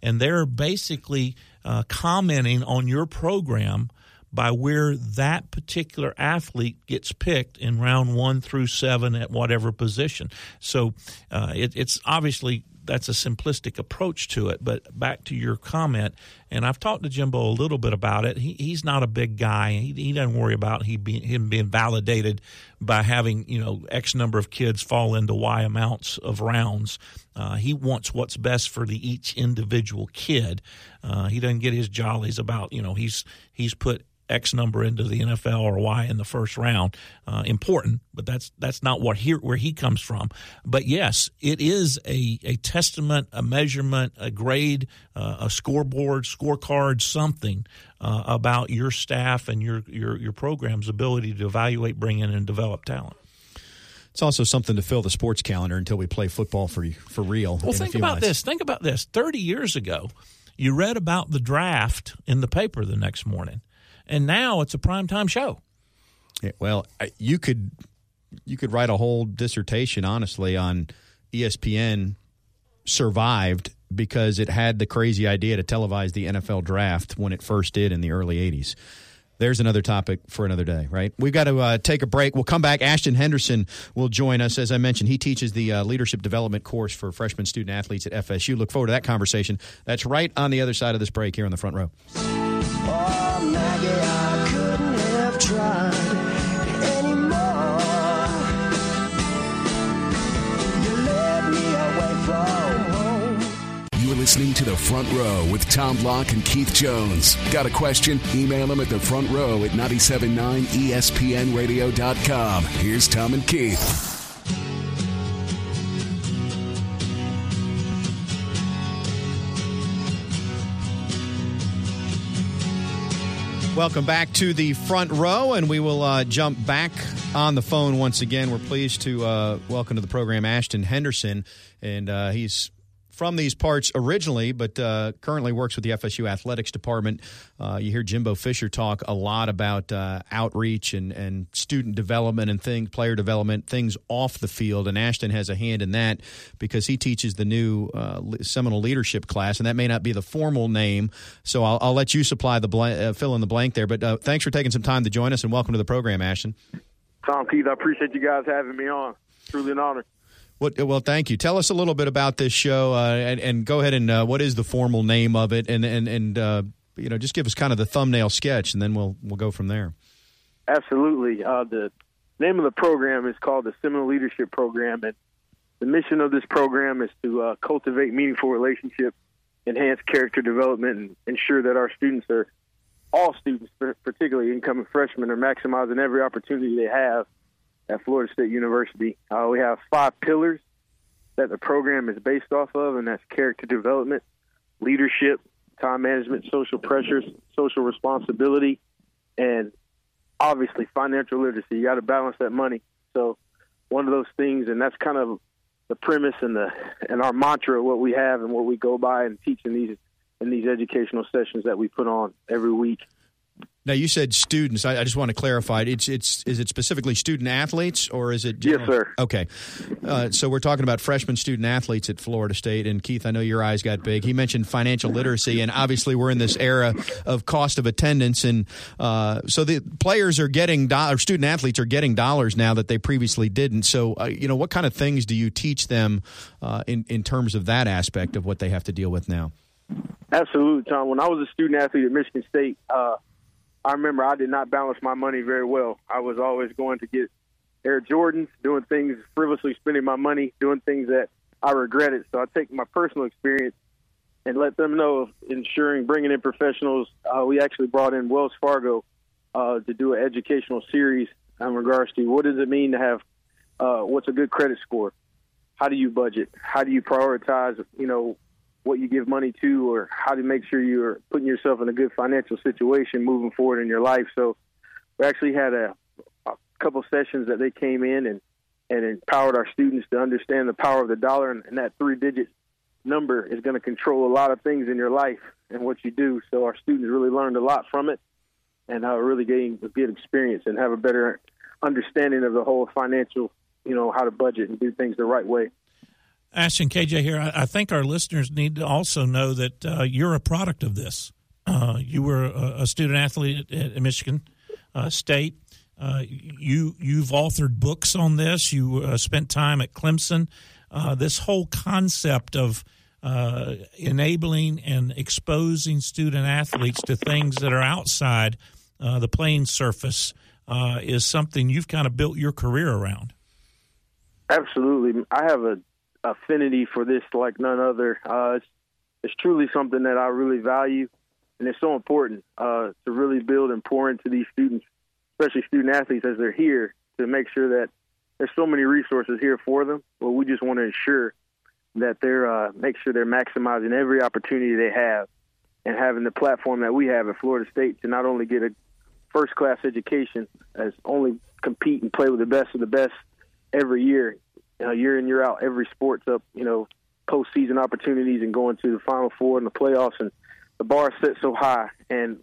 and they're basically uh, commenting on your program by where that particular athlete gets picked in round one through seven at whatever position. So uh, it, it's obviously that's a simplistic approach to it. But back to your comment, and I've talked to Jimbo a little bit about it. He, he's not a big guy. He, he doesn't worry about he be, him being validated by having you know X number of kids fall into Y amounts of rounds. Uh, he wants what's best for the each individual kid. Uh, he doesn't get his jollies about you know he's he's put X number into the NFL or Y in the first round. Uh, important, but that's that's not what here where he comes from. But yes, it is a, a testament, a measurement, a grade, uh, a scoreboard, scorecard, something uh, about your staff and your, your your program's ability to evaluate, bring in, and develop talent. It's also something to fill the sports calendar until we play football for for real. Well, think about months. this. Think about this. Thirty years ago, you read about the draft in the paper the next morning, and now it's a primetime show. Yeah, well, you could you could write a whole dissertation, honestly, on ESPN survived because it had the crazy idea to televise the NFL draft when it first did in the early '80s. There's another topic for another day, right? We've got to uh, take a break. We'll come back. Ashton Henderson will join us. As I mentioned, he teaches the uh, leadership development course for freshman student athletes at FSU. Look forward to that conversation. That's right on the other side of this break here on the front row. You're listening to The Front Row with Tom Block and Keith Jones. Got a question? Email them at the front row at 979espnradio.com. Here's Tom and Keith. Welcome back to the front row, and we will uh, jump back on the phone once again. We're pleased to uh, welcome to the program Ashton Henderson, and uh, he's from these parts originally, but uh, currently works with the FSU athletics department. Uh, you hear Jimbo Fisher talk a lot about uh, outreach and, and student development and things, player development, things off the field, and Ashton has a hand in that because he teaches the new uh, Seminole leadership class, and that may not be the formal name. So I'll, I'll let you supply the uh, fill in the blank there. But uh, thanks for taking some time to join us, and welcome to the program, Ashton. Tom Keith, I appreciate you guys having me on. Truly an honor. What, well, thank you. Tell us a little bit about this show, uh, and, and go ahead and uh, what is the formal name of it, and and and uh, you know, just give us kind of the thumbnail sketch, and then we'll we'll go from there. Absolutely. Uh, the name of the program is called the Seminole Leadership Program, and the mission of this program is to uh, cultivate meaningful relationships, enhance character development, and ensure that our students are all students, particularly incoming freshmen, are maximizing every opportunity they have at Florida State University. Uh, we have five pillars that the program is based off of, and that's character development, leadership, time management, social pressures, social responsibility, and obviously financial literacy. You got to balance that money. So one of those things, and that's kind of the premise and the and our mantra, what we have and what we go by and teach in these in these educational sessions that we put on every week. Now you said students. I, I, just want to clarify. It's it's is it specifically student athletes or is it? General? Yes, sir. Okay, uh, so we're talking about freshman student athletes at Florida State. And Keith, I know your eyes got big. He mentioned financial literacy, and obviously we're in this era of cost of attendance, and uh, so the players are getting do- student athletes are getting dollars now that they previously didn't. So uh, you know what kind of things do you teach them uh, in in terms of that aspect of what they have to deal with now? Absolutely, Tom. When I was a student athlete at Michigan State. I remember I did not balance my money very well. I was always going to get Air Jordans, doing things frivolously, spending my money, doing things that I regretted. So I take my personal experience and let them know of ensuring bringing in professionals. Uh, we actually brought in Wells Fargo uh, to do an educational series in regards to what does it mean to have uh, what's a good credit score, how do you budget, how do you prioritize, you know, what you give money to or how to make sure you're putting yourself in a good financial situation moving forward in your life. So we actually had a, a couple sessions that they came in and, and empowered our students to understand the power of the dollar and, and that three digit number is going to control a lot of things in your life and what you do. So our students really learned a lot from it and uh, really gained a good experience and have a better understanding of the whole financial, you know, how to budget and do things the right way. Ashton KJ here. I, I, think our listeners need to also know that uh, you're a product of this. Uh, you were a, a, student athlete at, at Michigan uh, State. you you've authored books on this. You spent time at Clemson. this whole concept of uh, enabling and exposing student athletes to things that are outside uh, the playing surface uh, is something you've kind of built your career around. Absolutely, I have a affinity for this like none other. Uh, it's, it's, truly something that I really value, and it's so important uh, to really build and pour into these students, especially student athletes as they're here, to make sure that there's so many resources here for them. Well, we just want to ensure that they're uh, make sure they're maximizing every opportunity they have, and having the platform that we have at Florida State to not only get a first class education, as only compete and play with the best of the best every year, uh, year in year out, every sport's up, you know, postseason opportunities and going to the Final Four and the playoffs. And the bar is set so high, and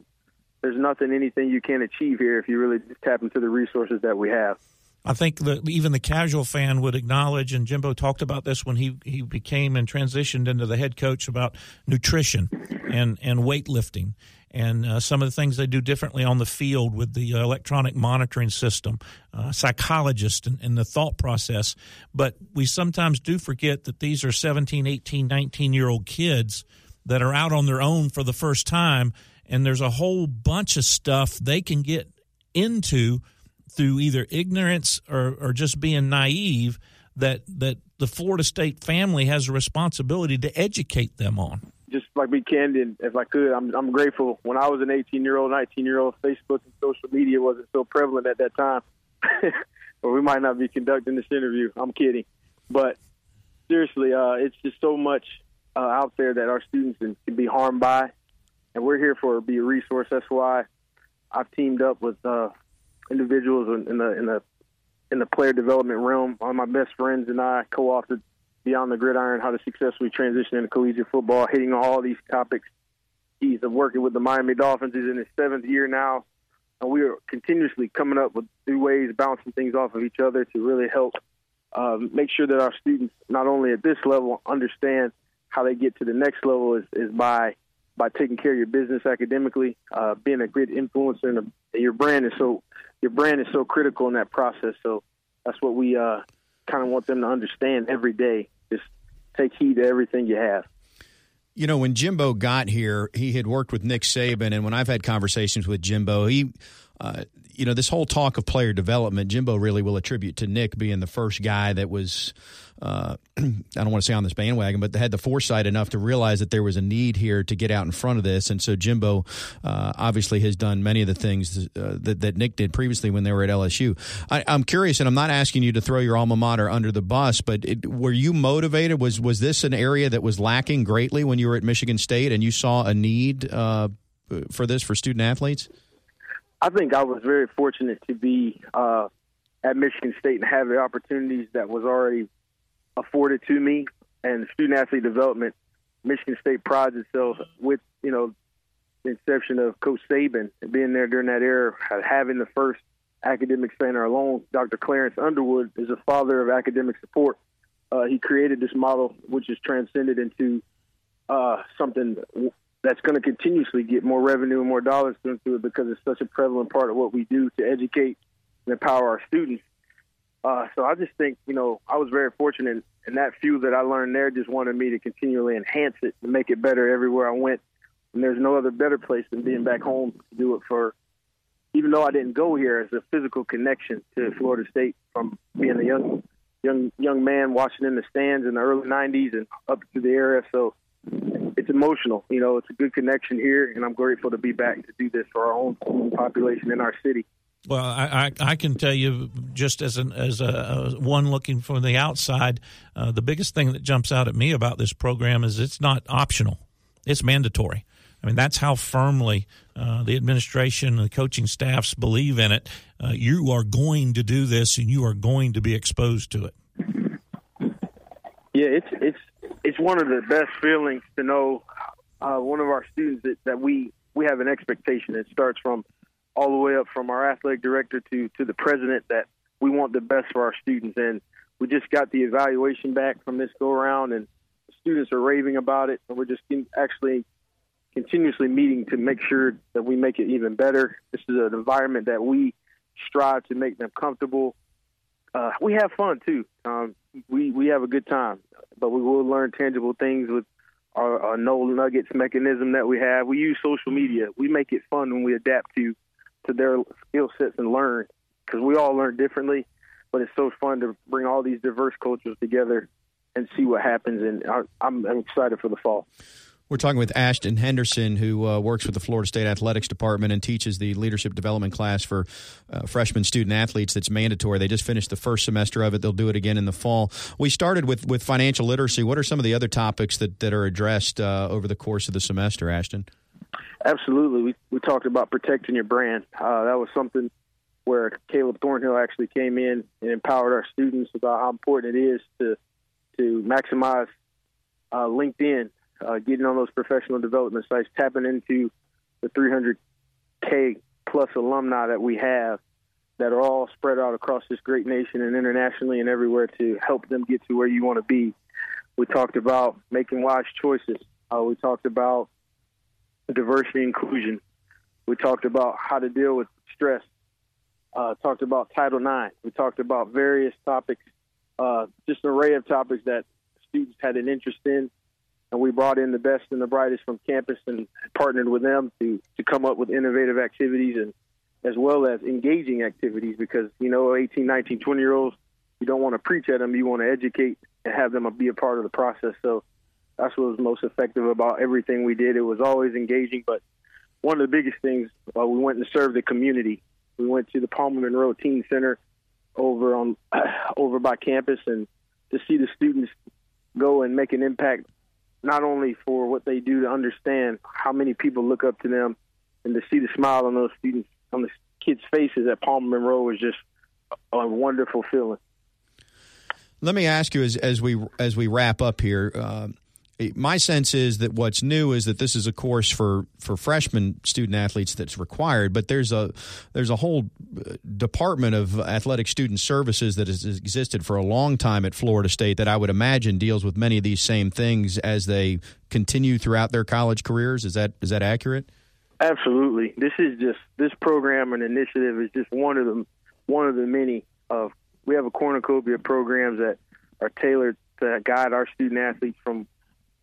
there's nothing, anything you can achieve here if you really tap into the resources that we have. I think that even the casual fan would acknowledge, and Jimbo talked about this when he, he became and transitioned into the head coach about nutrition and, and weightlifting and uh, some of the things they do differently on the field with the electronic monitoring system, uh, psychologists, and, and, the thought process. But we sometimes do forget that these are 17, 18, 19 year old kids that are out on their own for the first time, and there's a whole bunch of stuff they can get into through either ignorance or, or just being naive that that the Florida State family has a responsibility to educate them on just like be candid, if I could, I'm I'm grateful. When I was an 18 year old, 19 year old, Facebook and social media wasn't so prevalent at that time, (laughs) or we might not be conducting this interview. I'm kidding, but seriously, uh, it's just so much uh, out there that our students can, can be harmed by, and we're here for be a resource. That's why I've teamed up with uh, individuals in, in the in the in the player development realm. One of my best friends and I co-authored Beyond the Gridiron, how to successfully transition into collegiate football, hitting all these topics. He's working with the Miami Dolphins. He's in his seventh year now. And we are continuously coming up with new ways, bouncing things off of each other to really help uh, make sure that our students, not only at this level, understand how they get to the next level is, is by by taking care of your business academically, uh, being a great influencer, and your brand is so your brand is so critical in that process. So that's what we uh, kind of want them to understand every day. Just take heed to everything you have. You know, when Jimbo got here, he had worked with Nick Saban, and when I've had conversations with Jimbo, he uh, you know, this whole talk of player development, Jimbo really will attribute to Nick being the first guy that was, uh, (clears throat) I don't want to say on this bandwagon, but had the foresight enough to realize that there was a need here to get out in front of this. And so Jimbo uh, obviously has done many of the things uh, that, that Nick did previously when they were at LSU. I, am curious, and I'm not asking you to throw your alma mater under the bus, but it, were you motivated? Was was this an area that was lacking greatly when you were at Michigan State, and you saw a need uh, for this for student athletes? I think I was very fortunate to be uh, at Michigan State and have the opportunities that was already afforded to me. And student athlete development, Michigan State prides itself with you know the inception of Coach Saban being there during that era, having the first academic center alone. Dr. Clarence Underwood is a father of academic support. Uh, he created this model, which is transcended into uh, something that's going to continuously get more revenue and more dollars into it because it's such a prevalent part of what we do to educate and empower our students. Uh, so I just think, you know, I was very fortunate, and that few that I learned there just wanted me to continually enhance it and make it better everywhere I went. And there's no other better place than being back home to do it for, even though I didn't go here, as a physical connection to Florida State from being a young, young, young man watching in the stands in the early '90s and up to the era. So it's emotional. You know, it's a good connection here, and I'm grateful to be back to do this for our own population in our city. Well, I, I, I can tell you, just as an as a, a one looking from the outside, uh, the biggest thing that jumps out at me about this program is it's not optional; it's mandatory. I mean, that's how firmly uh, the administration and the coaching staffs believe in it. Uh, you are going to do this, and you are going to be exposed to it. Yeah, it's one of the best feelings to know uh, one of our students that, that we we have an expectation. It starts from all the way up from our athletic director to to the president that we want the best for our students. And we just got the evaluation back from this go around, and students are raving about it. And we're just actually continuously meeting to make sure that we make it even better. This is an environment that we strive to make them comfortable. Uh, we have fun too. Um, we we have a good time but we will learn tangible things with our, our no nuggets mechanism that we have. We use social media. We make it fun when we adapt to to their skill sets and learn because we all learn differently. But it's so fun to bring all these diverse cultures together and see what happens. And I'm, I'm excited for the fall. We're talking with Ashton Henderson, who uh, works with the Florida State Athletics Department and teaches the leadership development class for uh, freshman student athletes. That's mandatory. They just finished the first semester of it. They'll do it again in the fall. We started with, with financial literacy. What are some of the other topics that, that are addressed uh, over the course of the semester, Ashton? Absolutely. We, we talked about protecting your brand. Uh, that was something where Caleb Thornhill actually came in and empowered our students about how important it is to to maximize uh, LinkedIn, uh, getting on those professional development sites, tapping into the 300K plus alumni that we have that are all spread out across this great nation and internationally and everywhere to help them get to where you want to be. We talked about making wise choices. Uh, we talked about diversity inclusion. We talked about how to deal with stress. Uh, talked about Title IX. We talked about various topics, uh, just an array of topics that students had an interest in. And we brought in the best and the brightest from campus and partnered with them to, to come up with innovative activities and as well as engaging activities because, you know, 18, 19, 20 year olds, you don't want to preach at them. You want to educate and have them be a part of the process. So that's what was most effective about everything we did. It was always engaging, but one of the biggest things, uh, we went and served the community. We went to the Palmer Monroe Teen Center over on (clears throat) over by campus, and to see the students go and make an impact, not only for what they do to understand how many people look up to them, and to see the smile on those students on the kids' faces at Palmer Monroe is just a wonderful feeling. Let me ask you as, as we as we wrap up here. Uh, my sense is that what's new is that this is a course for, for freshman student athletes that's required, but there's a there's a whole uh, department of athletic student services that has existed for a long time at Florida State that I would imagine deals with many of these same things as they continue throughout their college careers. Is that is that accurate? Absolutely. This is just this program and initiative is just one of them one of the many of we have a cornucopia of programs that are tailored to guide our student athletes from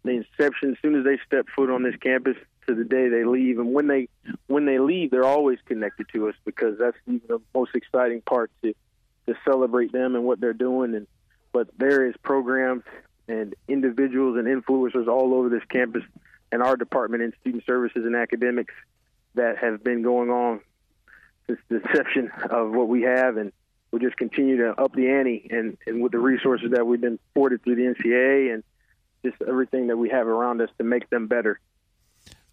the inception as soon as they step foot on this campus to the day they leave and when they when they leave they're always connected to us because that's even the most exciting part to to celebrate them and what they're doing. And but there is programs and individuals and influencers all over this campus and our department in student services and academics that have been going on since the inception of what we have. And we just continue to up the ante and, and with the resources that we've been afforded through the NCAA and just everything that we have around us to make them better.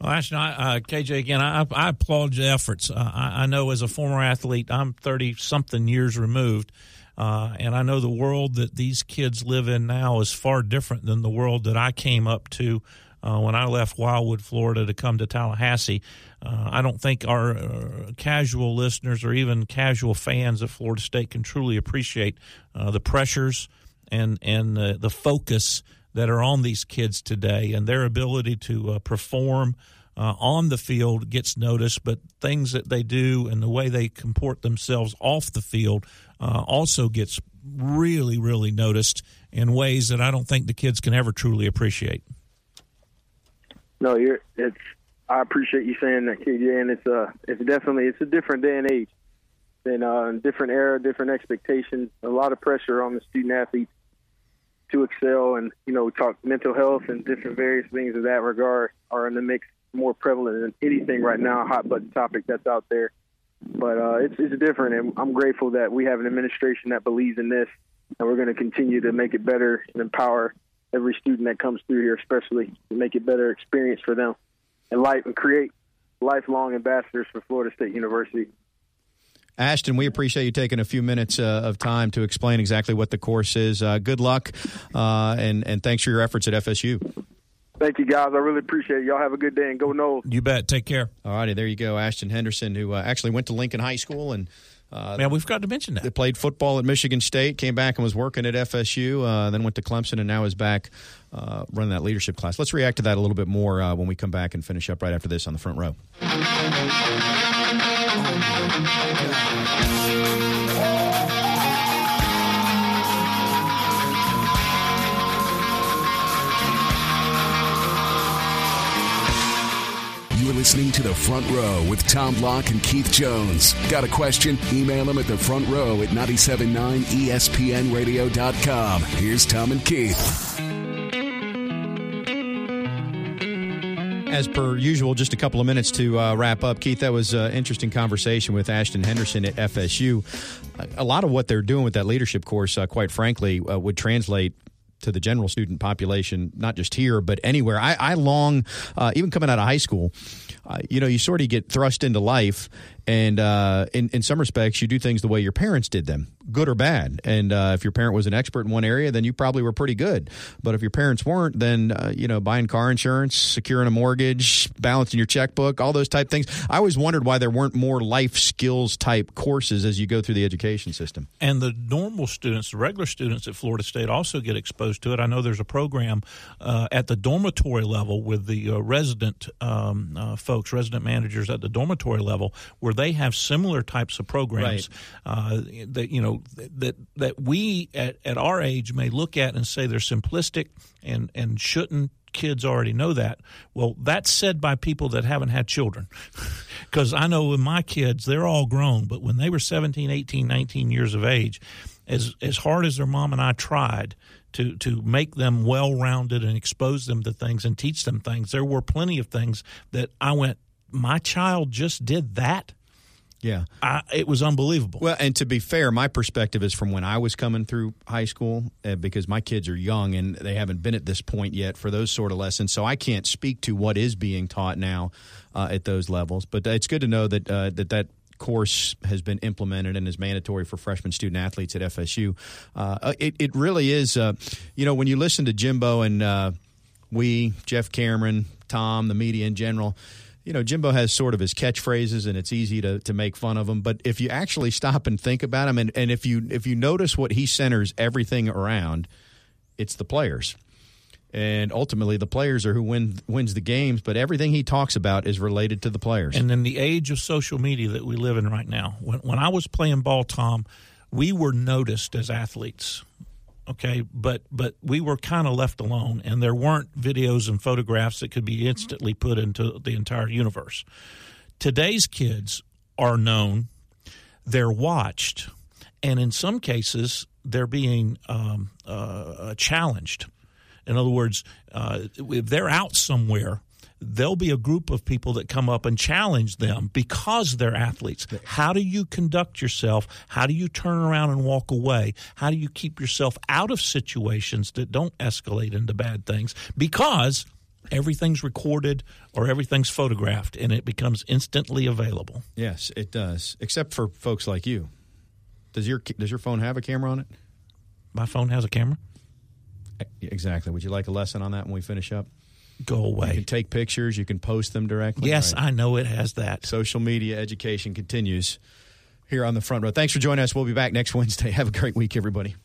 Well, actually, uh, KJ, again, I, I applaud your efforts. Uh, I, I, know as a former athlete, I'm 30 something years removed, uh, and I know the world that these kids live in now is far different than the world that I came up to uh, when I left Wildwood, Florida to come to Tallahassee. Uh, I don't think our uh, casual listeners or even casual fans of Florida State can truly appreciate the pressures and, and the focus that are on these kids today and their ability to uh, perform uh, on the field gets noticed, but things that they do and the way they comport themselves off the field uh, also gets really, really noticed in ways that I don't think the kids can ever truly appreciate. No, you're. It's. I appreciate you saying that, KJ, and it's uh, it's definitely it's a different day and age, and uh, different era, different expectations, a lot of pressure on the student athletes to excel. And you know, talk mental health and different various things of that regard are in the mix more prevalent than anything right now, hot button topic that's out there. But uh, it's it's different, and I'm grateful that we have an administration that believes in this, and we're going to continue to make it better and empower every student that comes through here, especially to make it better experience for them, and life and create lifelong ambassadors for Florida State University. Ashton, we appreciate you taking a few minutes uh, of time to explain exactly what the course is. Uh, good luck, uh, and and thanks for your efforts at FSU. Thank you, guys. I really appreciate it. Y'all have a good day and go Noles. You bet. Take care. All righty, there you go. Ashton Henderson, who uh, actually went to Lincoln High School and. Uh, Man, we forgot to mention that. They played football at Michigan State, came back and was working at FSU, uh, then went to Clemson, and now is back uh, running that leadership class. Let's react to that a little bit more uh, when we come back and finish up right after this on the front row. Listening to The Front Row with Tom Block and Keith Jones. Got a question? Email them at the front row at 979ESPNradio.com. Here's Tom and Keith. As per usual, just a couple of minutes to uh, wrap up. Keith, that was an interesting conversation with Ashton Henderson at FSU. A lot of what they're doing with that leadership course, uh, quite frankly, uh, would translate to the general student population, not just here, but anywhere. I, I long, uh, even coming out of high school, uh, you know, you sort of get thrust into life and uh, in in some respects, you do things the way your parents did them, good or bad. And uh, if your parent was an expert in one area, then you probably were pretty good. But if your parents weren't, then uh, you know, buying car insurance, securing a mortgage, balancing your checkbook, all those type things. I always wondered why there weren't more life skills type courses as you go through the education system. And the normal students, the regular students at Florida State, also get exposed to it. I know there's a program uh, at the dormitory level with the uh, resident um, uh, folks, resident managers at the dormitory level, where they have similar types of programs uh, that you know that that we at, at our age may look at and say they're simplistic and and shouldn't kids already know that. Well, that's said by people that haven't had children. (laughs) Because I know with my kids, they're all grown, but when they were 17, 18, 19 years of age, as, as hard as their mom and I tried to, to make them well rounded and expose them to things and teach them things, there were plenty of things that I went, my child just did that. Yeah. I, it was unbelievable. Well, and to be fair, my perspective is from when I was coming through high school uh, because my kids are young and they haven't been at this point yet for those sort of lessons. So I can't speak to what is being taught now uh, at those levels. But it's good to know that uh, that that course has been implemented and is mandatory for freshman student athletes at FSU. Uh, it, it really is, uh, you know, when you listen to Jimbo and uh, we, Jeff Cameron, Tom, the media in general, you know, Jimbo has sort of his catchphrases, and it's easy to, to make fun of him. But if you actually stop and think about him, and, and if you if you notice what he centers everything around, it's the players. And ultimately, the players are who win wins the games. But everything he talks about is related to the players. And in the age of social media that we live in right now, when, when I was playing ball, Tom, we were noticed as athletes. Okay, but but we were kind of left alone, and there weren't videos and photographs that could be instantly put into the entire universe. Today's kids are known, they're watched, and in some cases, they're being um, uh, challenged. In other words, uh, if they're out somewhere, there'll be a group of people that come up and challenge them because they're athletes. How do you conduct yourself? How do you turn around and walk away? How do you keep yourself out of situations that don't escalate into bad things? Because everything's recorded or everything's photographed and it becomes instantly available. yes, it does. Except for folks like you. Does your does your phone have a camera on it? My phone has a camera. Exactly. Would you like a lesson on that when we finish up? go away. You can take pictures, you can post them directly. Yes, right? I know it has that. Social media education continues here on the front row. Thanks for joining us. We'll be back next Wednesday. (laughs) Have a great week, everybody.